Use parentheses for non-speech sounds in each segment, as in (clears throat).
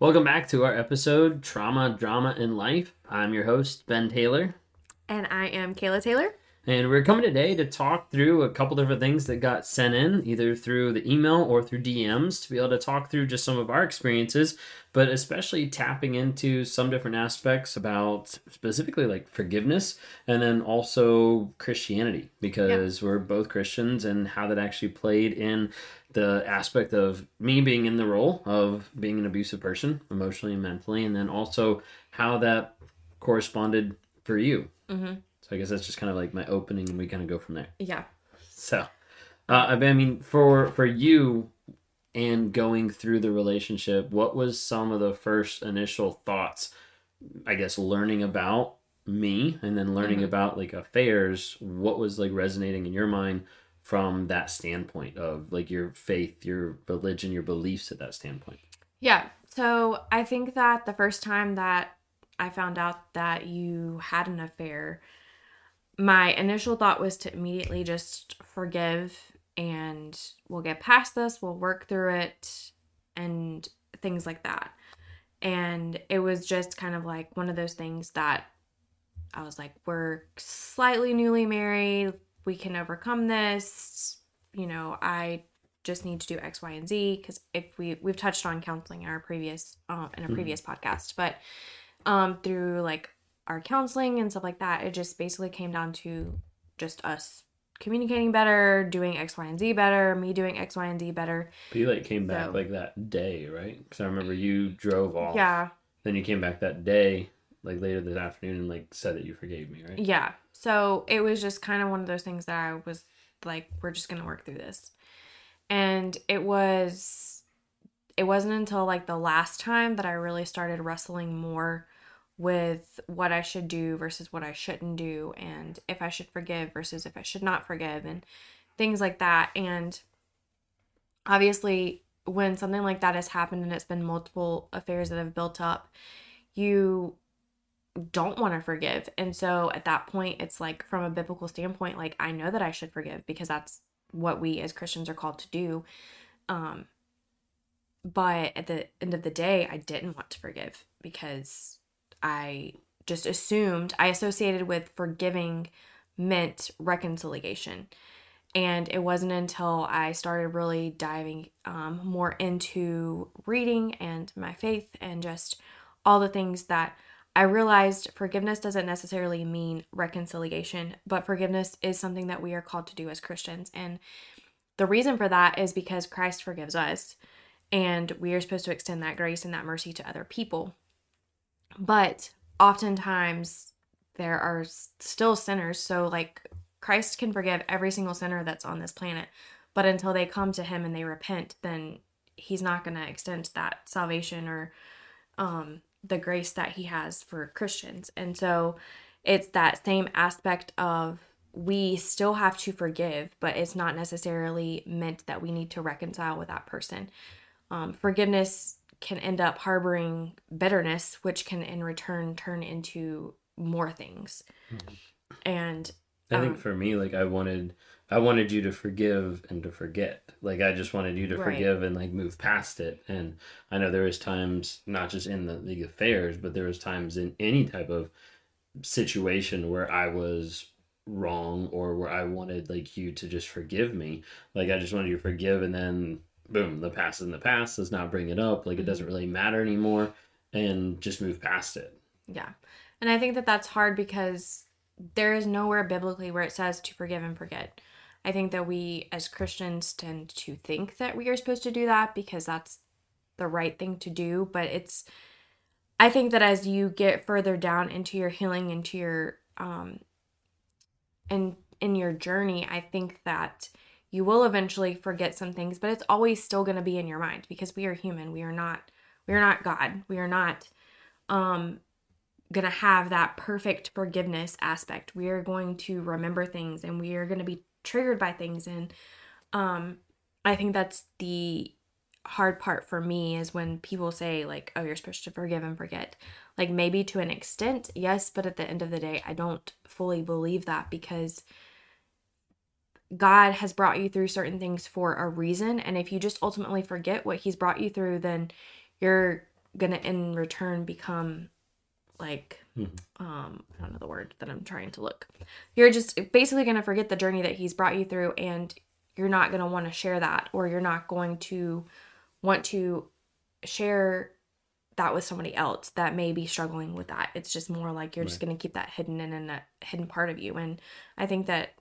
Welcome back to our episode, Trauma, Drama, in Life. I'm your host, Ben Taylor. And I am Kayla Taylor. And we're coming today to talk through a couple different things that got sent in, either through the email or through DMs, to be able to talk through just some of our experiences, but especially tapping into some different aspects about specifically like forgiveness and then also Christianity, because we're both Christians and how that actually played in the aspect of me being in the role of being an abusive person, emotionally and mentally, and then also how that corresponded for you. Mm-hmm. So I guess that's just kind of like my opening, and we kind of go from there. Yeah. So, uh, I mean- for for you and going through the relationship, what was some of the first initial thoughts? I guess learning about me and then learning Mhm. about like affairs. What was like resonating in your mind from that standpoint of like your faith, your religion, your beliefs at that standpoint? Yeah. So I think that the first time that I found out that you had an affair, my initial thought was to immediately just forgive and we'll get past this, we'll work through it, and things like that. And it was just kind of like one of those things that I was like, we're slightly newly married, we can overcome this. You know, I just need to do X, Y, and Z because if we we've touched on counseling in our previous uh, in a Mhm. previous podcast, but um through like our counseling and stuff like that, it just basically came down to just us communicating better, doing X, Y, and Z better, me doing X, Y, and Z better. But you like came back So- like that day, right? Because I remember you drove off. Yeah, Then you came back that day, like later this afternoon, and like said that you forgave me, right? yeah. So it was just kind of one of those things that I was like, we're just gonna work through this, and it was. It wasn't until like the last time that I really started wrestling more with what I should do versus what I shouldn't do, and if I should forgive versus if I should not forgive, and things like that. And obviously, when something like that has happened and it's been multiple affairs that have built up, you don't want to forgive. And so at that point, it's like from a biblical standpoint, like I know that I should forgive because that's what we as Christians are called to do. Um, but at the end of the day, I didn't want to forgive because I just assumed I associated with forgiving meant reconciliation. And it wasn't until I started really diving um, more into reading and my faith and just all the things that I realized forgiveness doesn't necessarily mean reconciliation, but forgiveness is something that we are called to do as Christians. And the reason for that is because Christ forgives us, and we are supposed to extend that grace and that mercy to other people. But oftentimes, there are still sinners. So, like, Christ can forgive every single sinner that's on this planet, but until they come to Him and they repent, then He's not going to extend that salvation or um, the grace that He has for Christians. And so, it's that same aspect of we still have to forgive, but it's not necessarily meant that we need to reconcile with that person. Um, forgiveness can end up harboring bitterness, which can in return turn into more things. And I think Um, for me, like I wanted, I wanted you to forgive and to forget. Like I just wanted you to Right. forgive and like move past it. And I know there was times, not just in the the affairs, but there was times in any type of situation where I was wrong or where I wanted like you to just forgive me. Like I just wanted you to forgive, and then boom, the past is in the past. Let's not bring it up. Like it doesn't really matter anymore, and just move past it. yeah. And I think that that's hard because there is nowhere biblically where it says to forgive and forget. I think that we as Christians tend to think that we are supposed to do that because that's the right thing to do, but it's I think that as you get further down into your healing into your um and in your journey, I think that you will eventually forget some things, but it's always still going to be in your mind because we are human. We are not we are not God. We are not um going to have that perfect forgiveness aspect. We are going to remember things and we are going to be triggered by things and um I think that's the hard part for me is when people say like oh you're supposed to forgive and forget like maybe to an extent yes but at the end of the day i don't fully believe that because god has brought you through certain things for a reason and if you just ultimately forget what he's brought you through then you're gonna in return become like Mhm. um I don't know the word that I'm trying to look. You're just basically gonna forget the journey that he's brought you through and you're not gonna want to share that or you're not going to want to share that with somebody else that may be struggling with that. It's just more like you're just gonna keep that hidden in a hidden part of you. And I think that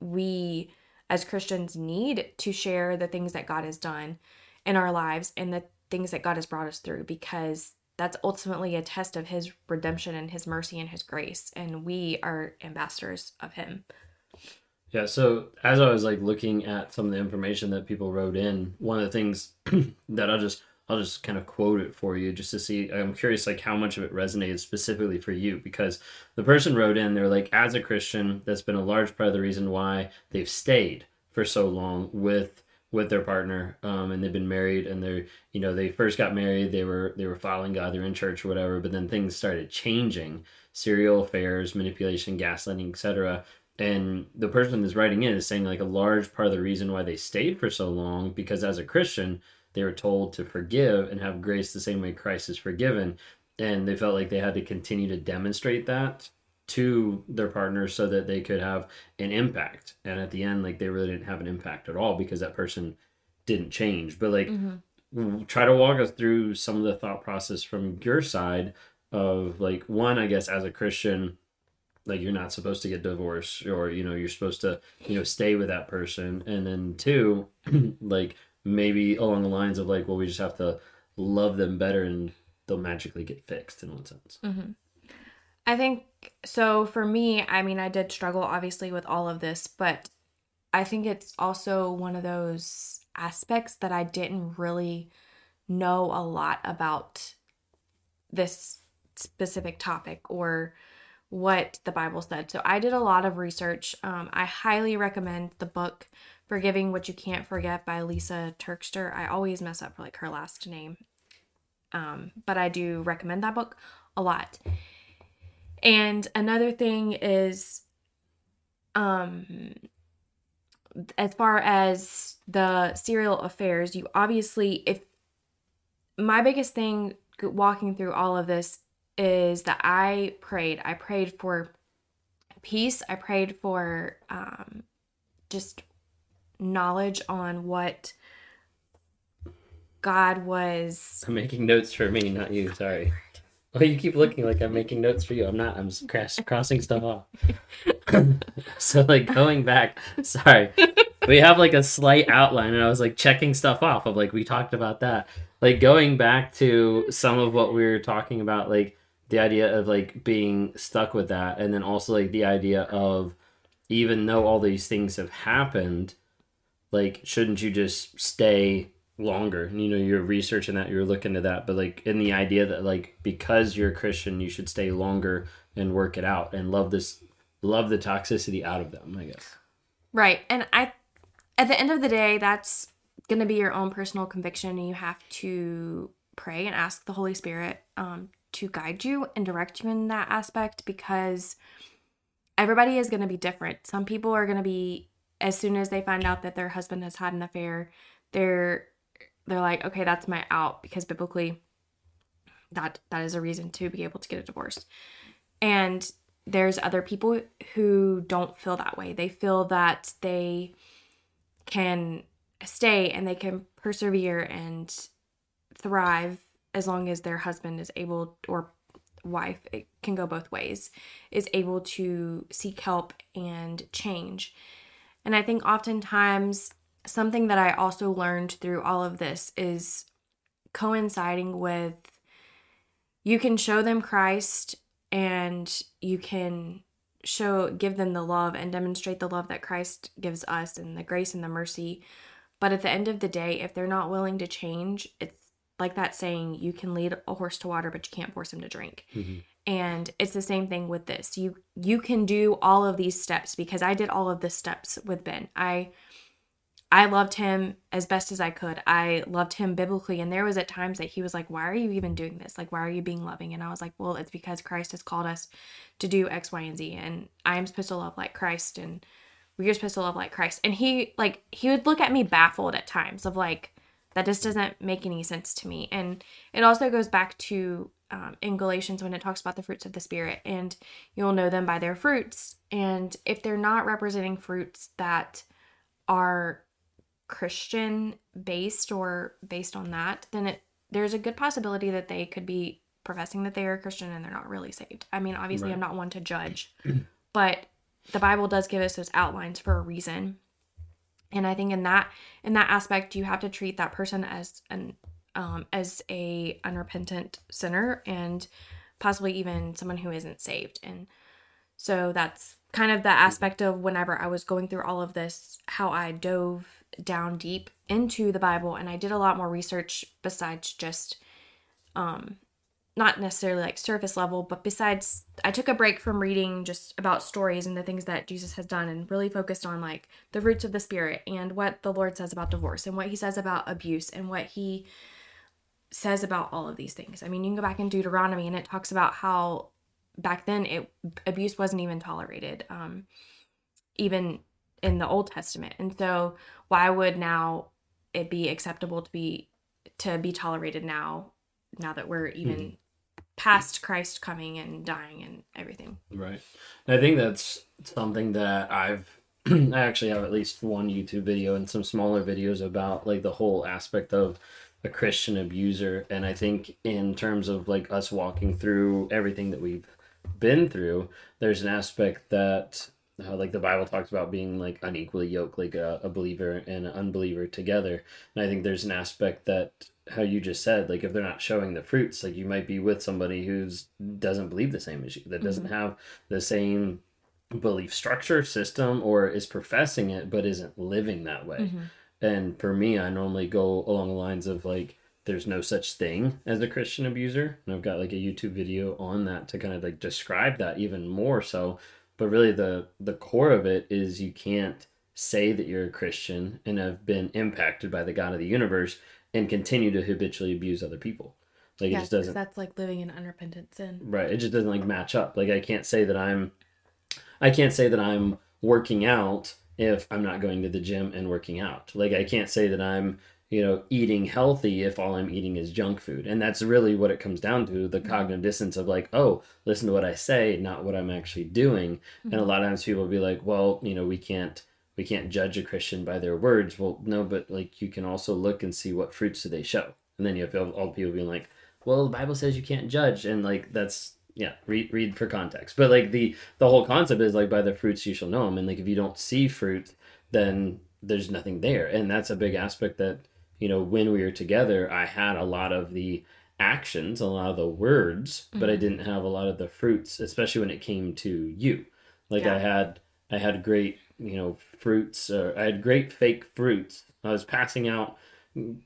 we as Christians need to share the things that God has done in our lives and the things that God has brought us through because that's ultimately a test of his redemption and his mercy and his grace and we are ambassadors of him. Yeah, so as I was like looking at some of the information that people wrote in, one of the things (clears throat) that I'll just I'll just kind of quote it for you just to see I'm curious like how much of it resonated specifically for you because the person wrote in they're like as a Christian that's been a large part of the reason why they've stayed for so long with with their partner um, and they've been married and they're you know they first got married they were they were following god they're in church or whatever but then things started changing serial affairs manipulation gaslighting etc and the person that's writing in is saying like a large part of the reason why they stayed for so long because as a christian they were told to forgive and have grace the same way christ is forgiven. And they felt like they had to continue to demonstrate that to their partners so that they could have an impact. And at the end like they really didn't have an impact at all because that person didn't change. But like mm-hmm. w- try to walk us through some of the thought process from your side of like one i guess as a christian like you're not supposed to get divorced or you know you're supposed to you know stay with that person. And then two (clears throat) like maybe along the lines of like well we just have to love them better and they'll magically get fixed in one sense I think so for me, I mean, I did struggle obviously with all of this, but I think it's also one of those aspects that I didn't really know a lot about this specific topic or what the Bible said. So I did a lot of research. Um, I highly recommend the book Forgiving What You Can't Forget by Lysa Turkster. I always mess up like her last name. Um, but I do recommend that book a lot. And another thing is um as far as the serial affairs, you obviously if my biggest thing walking through all of this is that I prayed. I prayed for peace. I prayed for um just knowledge on what God was i'm making notes for me not you sorry. Oh you keep looking like i'm making notes for you. I'm not i'm just cross- crossing stuff off. (laughs) So like going back sorry. We have like a slight outline and i was like checking stuff off of like we talked about that. Like going back to some of what we were talking about like the idea of like being stuck with that and then also like the idea of even though all these things have happened like shouldn't you just stay longer you know you're researching that you're looking to that but like in the idea that like because you're a christian you should stay longer and work it out and love this love the toxicity out of them i guess Right. And I at the end of the day, that's going to be your own personal conviction and you have to pray and ask the Holy Spirit um to guide you and direct you in that aspect because everybody is going to be different. Some people are going to be as soon as they find out that their husband has had an affair, they're they're like, "Okay, that's my out" because biblically that that is a reason to be able to get a divorce. And there's other people who don't feel that way. They feel that they can stay and they can persevere and thrive as long as their husband is able or wife it can go both ways is able to seek help and change and i think oftentimes something that i also learned through all of this is coinciding with you can show them christ and you can show give them the love and demonstrate the love that Christ gives us and the grace and the mercy but at the end of the day if they're not willing to change it's like that saying you can lead a horse to water but you can't force him to drink Mhm. And it's the same thing with this you you can do all of these steps because I did all of the steps with Ben I I loved him as best as I could. I loved him biblically. And there was at times that he was like, Why are you even doing this? Like, why are you being loving? And I was like, Well, it's because Christ has called us to do X, Y, and Z. And I am supposed to love like Christ and we're supposed to love like Christ. And he like he would look at me baffled at times of like, That just doesn't make any sense to me. And it also goes back to um, in Galatians when it talks about the fruits of the Spirit, and you'll know them by their fruits. And if they're not representing fruits that are Christian based or based on that, then it there's a good possibility that they could be professing that they are Christian and they're not really saved. I mean, obviously, Right. I'm not one to judge, (clears throat) but the Bible does give us those outlines for a reason. And I think in that in that aspect, you have to treat that person as an um, as a unrepentant sinner and possibly even someone who isn't saved. And so that's kind of the aspect of whenever I was going through all of this, how I dove down deep into the Bible and I did a lot more research besides just um not necessarily like surface level, but besides I took a break from reading just about stories and the things that Jesus has done and really focused on like the fruits of the spirit and what the Lord says about divorce and what he says about abuse and what he says about all of these things. I mean, you can go back in Deuteronomy and it talks about how back then it abuse wasn't even tolerated um even in the Old Testament. And so why would now it be acceptable to be to be tolerated now now that we're even past Christ coming and dying and everything. Right. And I think that's something that I've (clears throat) I actually have at least one YouTube video and some smaller videos about like the whole aspect of a Christian abuser. And I think in terms of like us walking through everything that we've been through there's an aspect that uh, like the Bible talks about being like unequally yoked like a, a believer and an unbeliever together. And I think there's an aspect that how you just said like if they're not showing the fruits like you might be with somebody who's doesn't believe the same as you that doesn't have the same belief structure system or is professing it but isn't living that way and for me i normally go along the lines of like there's no such thing as a christian abuser. And i've got like a youtube video on that to kind of like describe that even more so. But really the the core of it is you can't say that you're a christian and have been impacted by the god of the universe and continue to habitually abuse other people. Like it just doesn't that's like living in unrepentant sin. right it just doesn't like match up. Like i can't say that i'm i can't say that i'm working out if i'm not going to the gym and working out. Like i can't say that i'm you know eating healthy if all i'm eating is junk food. And that's really what it comes down to the mm-hmm. cognitive distance of like oh listen to what i say not what i'm actually doing. And a mm-hmm. lot of times people will be like well you know we can't we can't judge a christian by their words. Well no but like you can also look and see what fruits do they show. And then you have all all people being like well the bible says you can't judge. And like that's yeah read read for context. But like the the whole concept is like by the fruits you shall know them and like if you don't see fruit then there's nothing there. And that's a big aspect that you know when we were together i had a lot of the actions a lot of the words but i mm-hmm. didn't have a lot of the fruits especially when it came to you. Like Yeah. i had i had great you know fruits or i had great fake fruits. I was passing out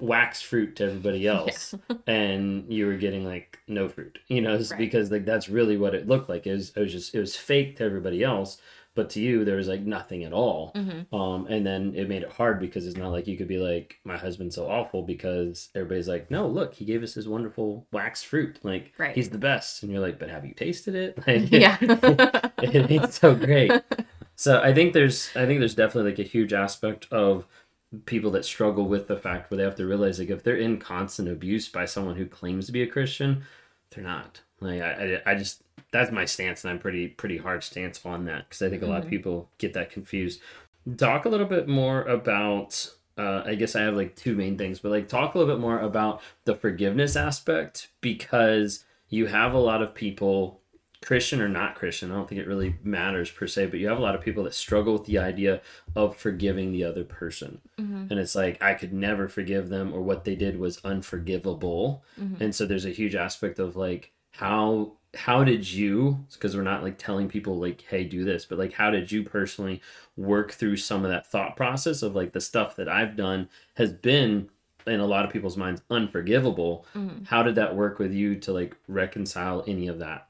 wax fruit to everybody (laughs) else and you were getting like no fruit you know Right. because like that's really what it looked like it was, it was just it was fake to everybody else but to you there was like nothing at all Mm-hmm. um and then it made it hard because it's not like you could be like my husband's so awful because everybody's like no look he gave us his wonderful wax fruit like Right. he's the best and you're like but have you tasted it (laughs) like Yeah. (laughs) it ain't so great. So I think there's I think there's definitely like a huge aspect of people that struggle with the fact where they have to realize like if they're in constant abuse by someone who claims to be a Christian, they're not. Like I I, I just that's my stance and I'm pretty pretty hard stance on that because I think a lot of people get that confused. Talk a little bit more about uh, I guess I have like two main things, but like talk a little bit more about the forgiveness aspect because you have a lot of people Christian or not Christian, I don't think it really matters per se, but you have a lot of people that struggle with the idea of forgiving the other person. Mm-hmm. And it's like, I could never forgive them, or what they did was unforgivable. Mm-hmm. And so there's a huge aspect of like, how how did you because we're not like telling people like hey do this but like how did you personally work through some of that thought process of like the stuff that i've done has been in a lot of people's minds unforgivable. Mm-hmm. How did that work with you to like reconcile any of that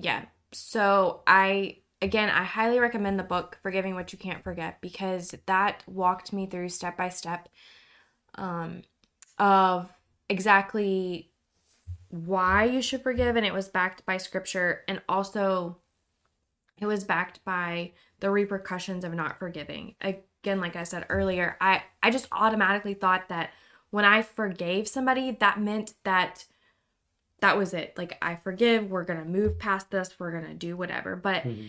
Yeah. So I again I highly recommend the book Forgiving What You Can't Forget because that walked me through step by step um of exactly why you should forgive and it was backed by scripture and also it was backed by the repercussions of not forgiving. Again, like I said earlier, I, I just automatically thought that when I forgave somebody, that meant that that was it. Like, I forgive, we're going to move past this, we're going to do whatever. But mm-hmm.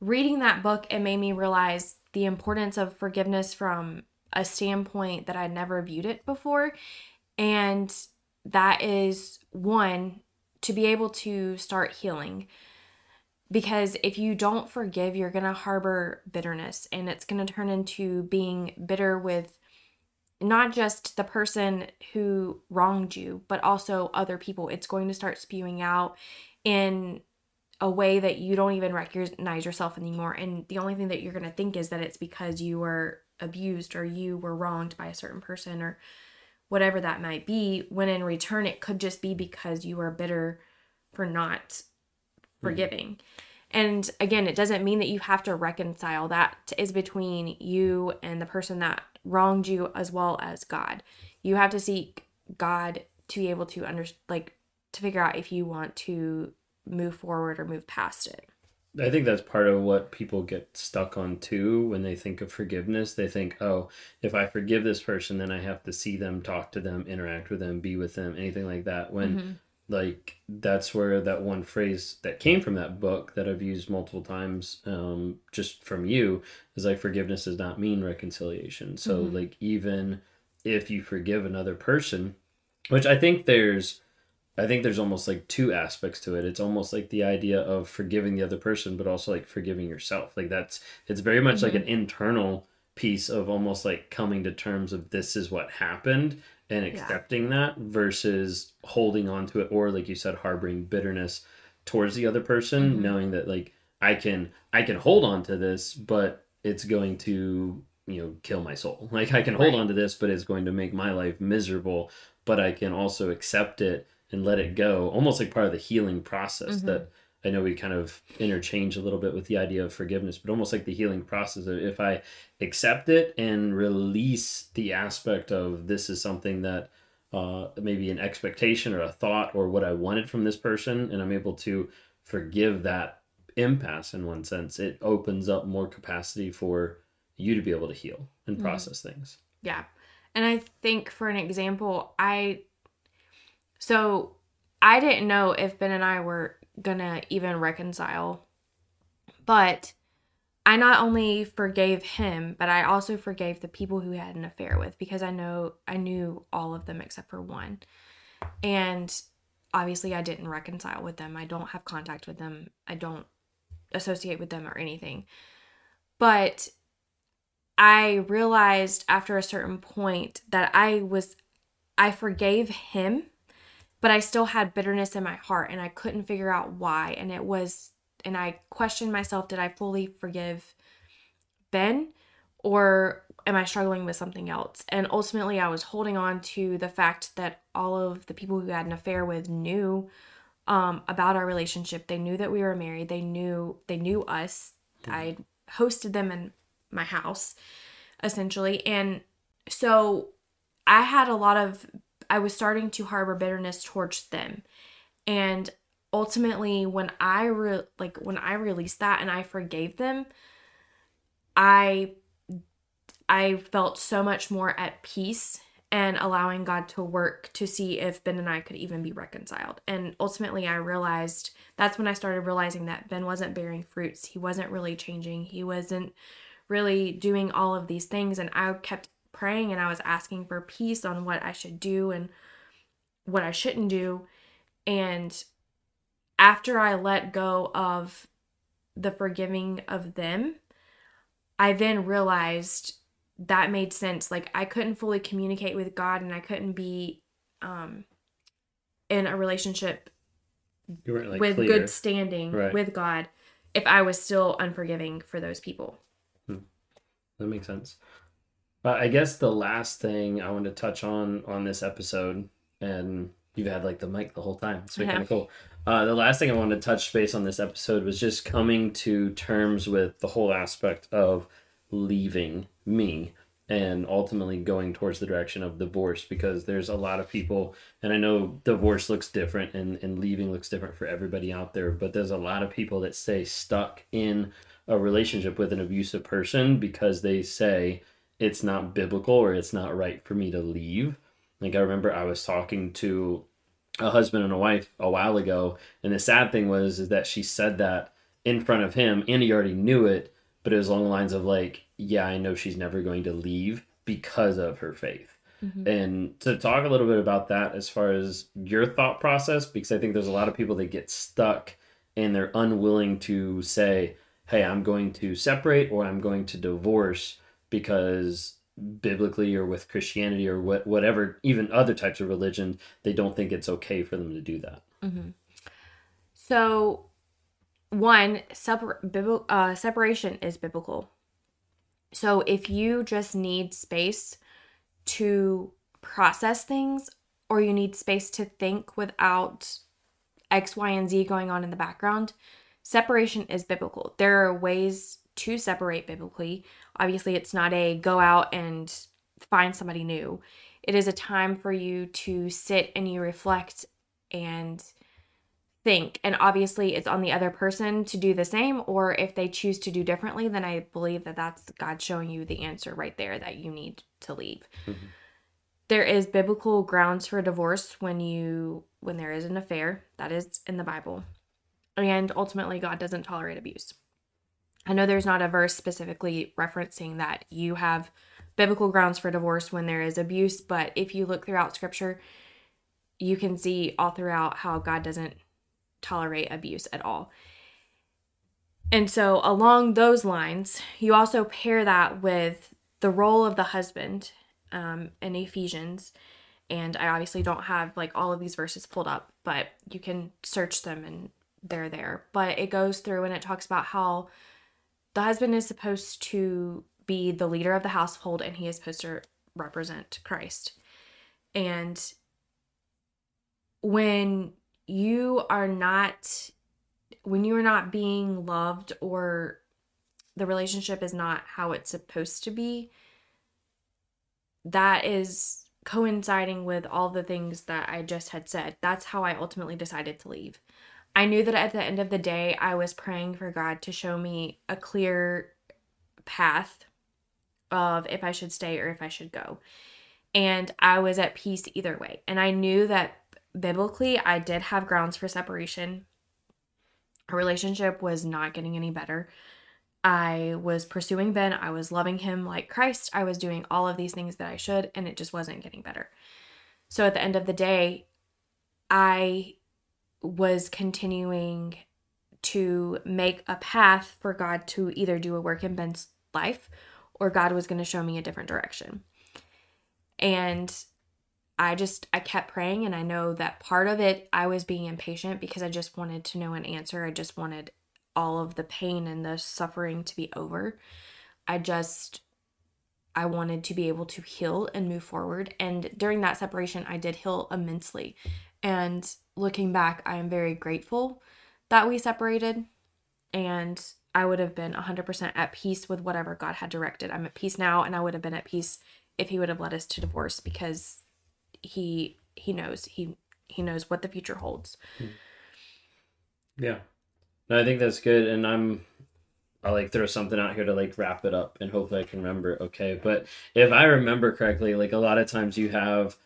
reading that book, it made me realize the importance of forgiveness from a standpoint that I'd never viewed it before. And that is one, to be able to start healing because if you don't forgive, you're going to harbor bitterness and it's going to turn into being bitter with not just the person who wronged you, but also other people. It's going to start spewing out in a way that you don't even recognize yourself anymore. And the only thing that you're going to think is that it's because you were abused or you were wronged by a certain person or whatever that might be, when in return, it could just be because you were bitter for not hmm. forgiving. And again, it doesn't mean that you have to reconcile. That is between you and the person that wronged you as well as God. You have to seek God to be able to under like to figure out if you want to move forward or move past it. I think that's part of what people get stuck on too when they think of forgiveness. They think, oh, if I forgive this person, then I have to see them, talk to them, interact with them, be with them, anything like that. When mm-hmm like that's where that one phrase that came from that book that I've used multiple times, um, just from you, is like forgiveness does not mean reconciliation. So mm-hmm. like even if you forgive another person, which I think there's I think there's almost like two aspects to it. It's almost like the idea of forgiving the other person, but also like forgiving yourself. Like that's it's very much mm-hmm. like an internal piece of almost like coming to terms of this is what happened and accepting yeah. that versus holding on to it or like you said harboring bitterness towards the other person mm-hmm. knowing that like i can i can hold on to this but it's going to you know kill my soul (laughs) like i can hold right. on to this but it's going to make my life miserable but i can also accept it and let it go almost like part of the healing process mm-hmm. that I know we kind of interchange a little bit with the idea of forgiveness, but almost like the healing process. If I accept it and release the aspect of this is something that uh, maybe an expectation or a thought or what I wanted from this person, and I'm able to forgive that impasse in one sense, it opens up more capacity for you to be able to heal and mm-hmm. process mm-hmm. things. Yeah. And I think for an example, I, so I didn't know if Ben and I were gonna even reconcile. But I not only forgave him, but I also forgave the people who had an affair with because I know I knew all of them except for one. And obviously I didn't reconcile with them. I don't have contact with them. I don't associate with them or anything. But I realized after a certain point that I was I forgave him but I still had bitterness in my heart and I couldn't figure out why. And it was, and I questioned myself did I fully forgive Ben or am I struggling with something else? And ultimately, I was holding on to the fact that all of the people who had an affair with knew um, about our relationship. They knew that we were married. They knew they knew us. Mm-hmm. I hosted them in my house, essentially, and so I had a lot of I was starting to harbor bitterness towards them. And ultimately when I re- like when I released that and I forgave them, I I felt so much more at peace and allowing God to work to see if Ben and I could even be reconciled. And ultimately, I realized that's when I started realizing that Ben wasn't bearing fruits. He wasn't really changing. He wasn't really doing all of these things. And I kept praying and I was asking for peace on what I should do and what I shouldn't do. And after I let go of the forgiving of them, I then realized that made sense. Like I couldn't fully communicate with God and I couldn't be um in a relationship like with clear. good standing right. with God if I was still unforgiving for those people. Hmm. That makes sense. But I guess the last thing I want to touch on on this episode, and you've had like the mic the whole time. It's kind of cool. Uh, the last thing I wanted to touch base on this episode was just coming to terms with the whole aspect of leaving me and ultimately going towards the direction of divorce because there's a lot of people and i know divorce looks different and, and leaving looks different for everybody out there but there's a lot of people that stay stuck in a relationship with an abusive person because they say it's not biblical or it's not right for me to leave. Like I remember I was talking to a husband and a wife a while ago, and the sad thing was is that she said that in front of him, and he already knew it, but it was along the lines of like, yeah, I know she's never going to leave because of her faith. Mm-hmm. And to talk a little bit about that as far as your thought process, because I think there's a lot of people that get stuck and they're unwilling to say, hey, I'm going to separate or I'm going to divorce because biblically or with Christianity or what, whatever, even other types of religion, they don't think it's okay for them to do that. Mm-hmm. So, one, separ- uh, separation is biblical. So, if you just need space to process things or you need space to think without X, Y, and Z going on in the background, separation is biblical. There are ways to separate biblically. Obviously, it's not a go out and find somebody new. It is a time for you to sit and you reflect and think. And obviously, it's on the other person to do the same, or if they choose to do differently, then I believe that that's God showing you the answer right there that you need to leave. Mm-hmm. There is biblical grounds for divorce when you when there is an affair. That is in the Bible. And ultimately God doesn't tolerate abuse. I know there's not a verse specifically referencing that you have biblical grounds for divorce when there is abuse, but if you look throughout scripture, you can see all throughout how God doesn't tolerate abuse at all. And so, along those lines, you also pair that with the role of the husband um, in Ephesians. And I obviously don't have like all of these verses pulled up, but you can search them and they're there. But it goes through and it talks about how the husband is supposed to be the leader of the household and he is supposed to represent Christ. And when you are not when you are not being loved or the relationship is not how it's supposed to be that is coinciding with all the things that I just had said. That's how I ultimately decided to leave. I knew that at the end of the day, I was praying for God to show me a clear path of if I should stay or if I should go. And I was at peace either way. And I knew that biblically, I did have grounds for separation. Our relationship was not getting any better. I was pursuing Ben. I was loving him like Christ. I was doing all of these things that I should, and it just wasn't getting better. So at the end of the day, I was continuing to make a path for God to either do a work in Ben's life or God was going to show me a different direction. And I just I kept praying and I know that part of it I was being impatient because I just wanted to know an answer. I just wanted all of the pain and the suffering to be over. I just I wanted to be able to heal and move forward. And during that separation, I did heal immensely. And looking back, I am very grateful that we separated. And I would have been 100% at peace with whatever God had directed. I'm at peace now, and I would have been at peace if He would have led us to divorce because He He knows He He knows what the future holds. Hmm. Yeah, no, I think that's good, and I'm I'll like throw something out here to like wrap it up, and hopefully I can remember. Okay, but if I remember correctly, like a lot of times you have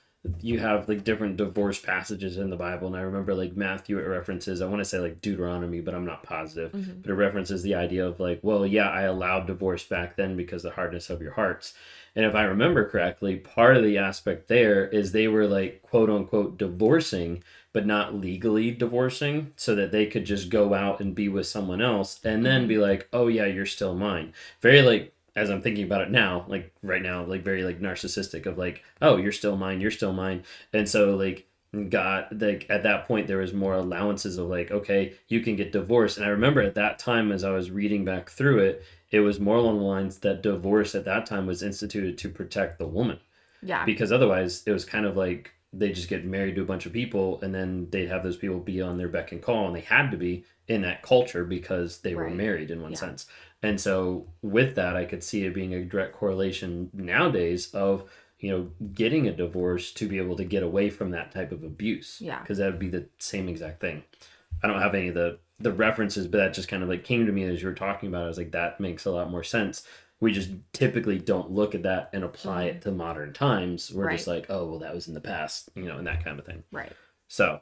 you have like different divorce passages in the Bible, and I remember like Matthew it references. I want to say like Deuteronomy, but I'm not positive. Mm-hmm. But it references the idea of like, well, yeah, I allowed divorce back then because the hardness of your hearts. And if I remember correctly, part of the aspect there is they were like quote unquote divorcing, but not legally divorcing, so that they could just go out and be with someone else and then mm-hmm. be like, oh yeah, you're still mine. Very like as I'm thinking about it now, like right now, like very like narcissistic of like, oh, you're still mine, you're still mine. And so like got like at that point there was more allowances of like, okay, you can get divorced. And I remember at that time as I was reading back through it, it was more along the lines that divorce at that time was instituted to protect the woman. Yeah. Because otherwise it was kind of like they just get married to a bunch of people and then they'd have those people be on their beck and call and they had to be in that culture because they right. were married in one yeah. sense. And so with that, I could see it being a direct correlation nowadays of, you know, getting a divorce to be able to get away from that type of abuse. Yeah. Because that would be the same exact thing. I don't have any of the the references, but that just kind of like came to me as you were talking about. it. I was like, that makes a lot more sense. We just typically don't look at that and apply it to modern times. We're just like, oh, well, that was in the past, you know, and that kind of thing. Right. So,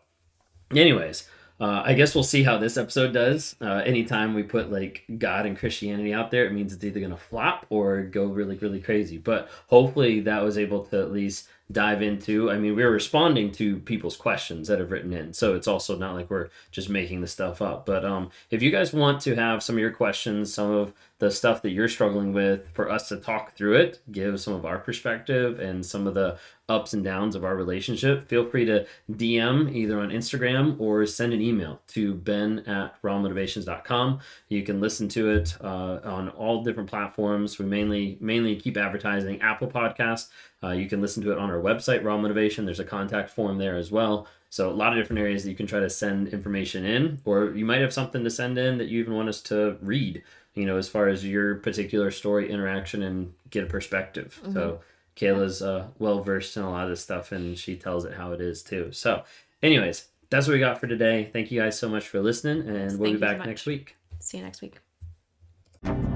anyways, uh, I guess we'll see how this episode does. Uh, anytime we put like God and Christianity out there, it means it's either going to flop or go really, really crazy. But hopefully, that was able to at least dive into. I mean, we're responding to people's questions that have written in, so it's also not like we're just making the stuff up. But um, if you guys want to have some of your questions, some of the stuff that you're struggling with, for us to talk through it, give some of our perspective and some of the ups and downs of our relationship, feel free to DM either on Instagram or send an email to ben at rawmotivations.com. You can listen to it uh, on all different platforms. We mainly mainly keep advertising Apple Podcasts. Uh, you can listen to it on our website, Raw Motivation. There's a contact form there as well. So a lot of different areas that you can try to send information in, or you might have something to send in that you even want us to read. You know, as far as your particular story, interaction, and get a perspective. So Kayla's uh, well versed in a lot of this stuff, and she tells it how it is too. So, anyways, that's what we got for today. Thank you guys so much for listening, and we'll be thank so back much. next week. See you next week.